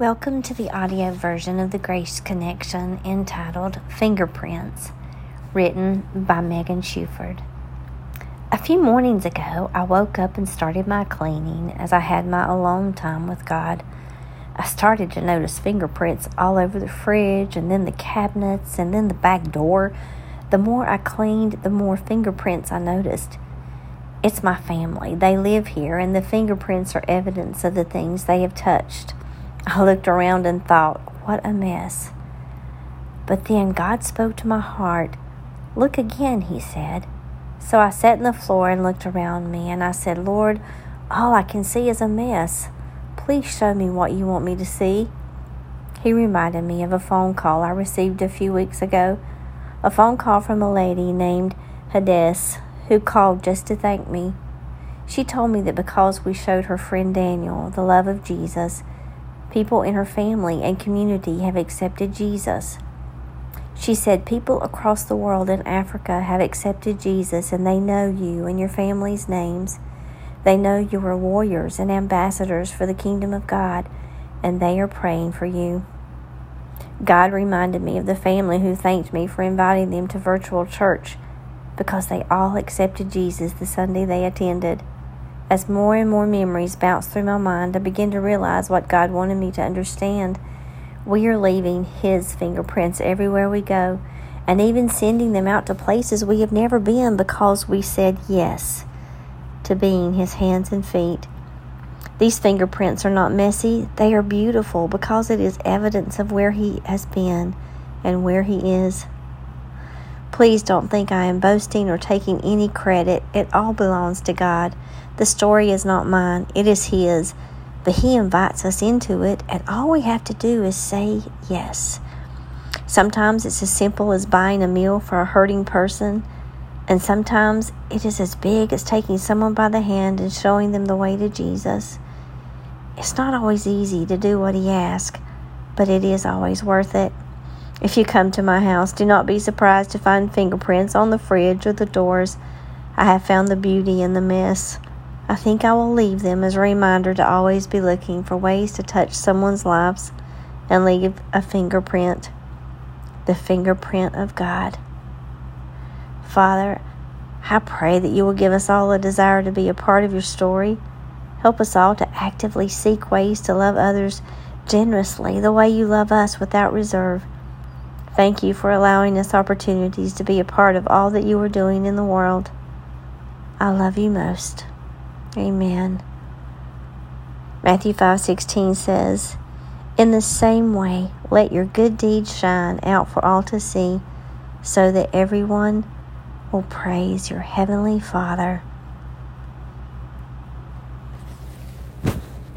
Welcome to the audio version of the Grace Connection entitled Fingerprints, written by Megan Shuford. A few mornings ago, I woke up and started my cleaning as I had my alone time with God. I started to notice fingerprints all over the fridge and then the cabinets and then the back door. The more I cleaned, the more fingerprints I noticed. It's my family. They live here, and the fingerprints are evidence of the things they have touched. I looked around and thought, what a mess. But then God spoke to my heart. Look again, he said. So I sat on the floor and looked around me, and I said, Lord, all I can see is a mess. Please show me what you want me to see. He reminded me of a phone call I received a few weeks ago. A phone call from a lady named Hades who called just to thank me. She told me that because we showed her friend Daniel the love of Jesus, People in her family and community have accepted Jesus. She said, People across the world in Africa have accepted Jesus and they know you and your family's names. They know you are warriors and ambassadors for the kingdom of God, and they are praying for you. God reminded me of the family who thanked me for inviting them to virtual church because they all accepted Jesus the Sunday they attended. As more and more memories bounced through my mind, I began to realize what God wanted me to understand. We are leaving His fingerprints everywhere we go, and even sending them out to places we have never been because we said yes to being His hands and feet. These fingerprints are not messy, they are beautiful because it is evidence of where He has been and where He is. Please don't think I am boasting or taking any credit. It all belongs to God. The story is not mine, it is His. But He invites us into it, and all we have to do is say yes. Sometimes it's as simple as buying a meal for a hurting person, and sometimes it is as big as taking someone by the hand and showing them the way to Jesus. It's not always easy to do what He asks, but it is always worth it. If you come to my house, do not be surprised to find fingerprints on the fridge or the doors. I have found the beauty in the mess. I think I will leave them as a reminder to always be looking for ways to touch someone's lives and leave a fingerprint the fingerprint of God. Father, I pray that you will give us all a desire to be a part of your story. Help us all to actively seek ways to love others generously the way you love us without reserve. Thank you for allowing us opportunities to be a part of all that you are doing in the world. I love you most. Amen. Matthew 5:16 says, "In the same way, let your good deeds shine out for all to see, so that everyone will praise your heavenly Father."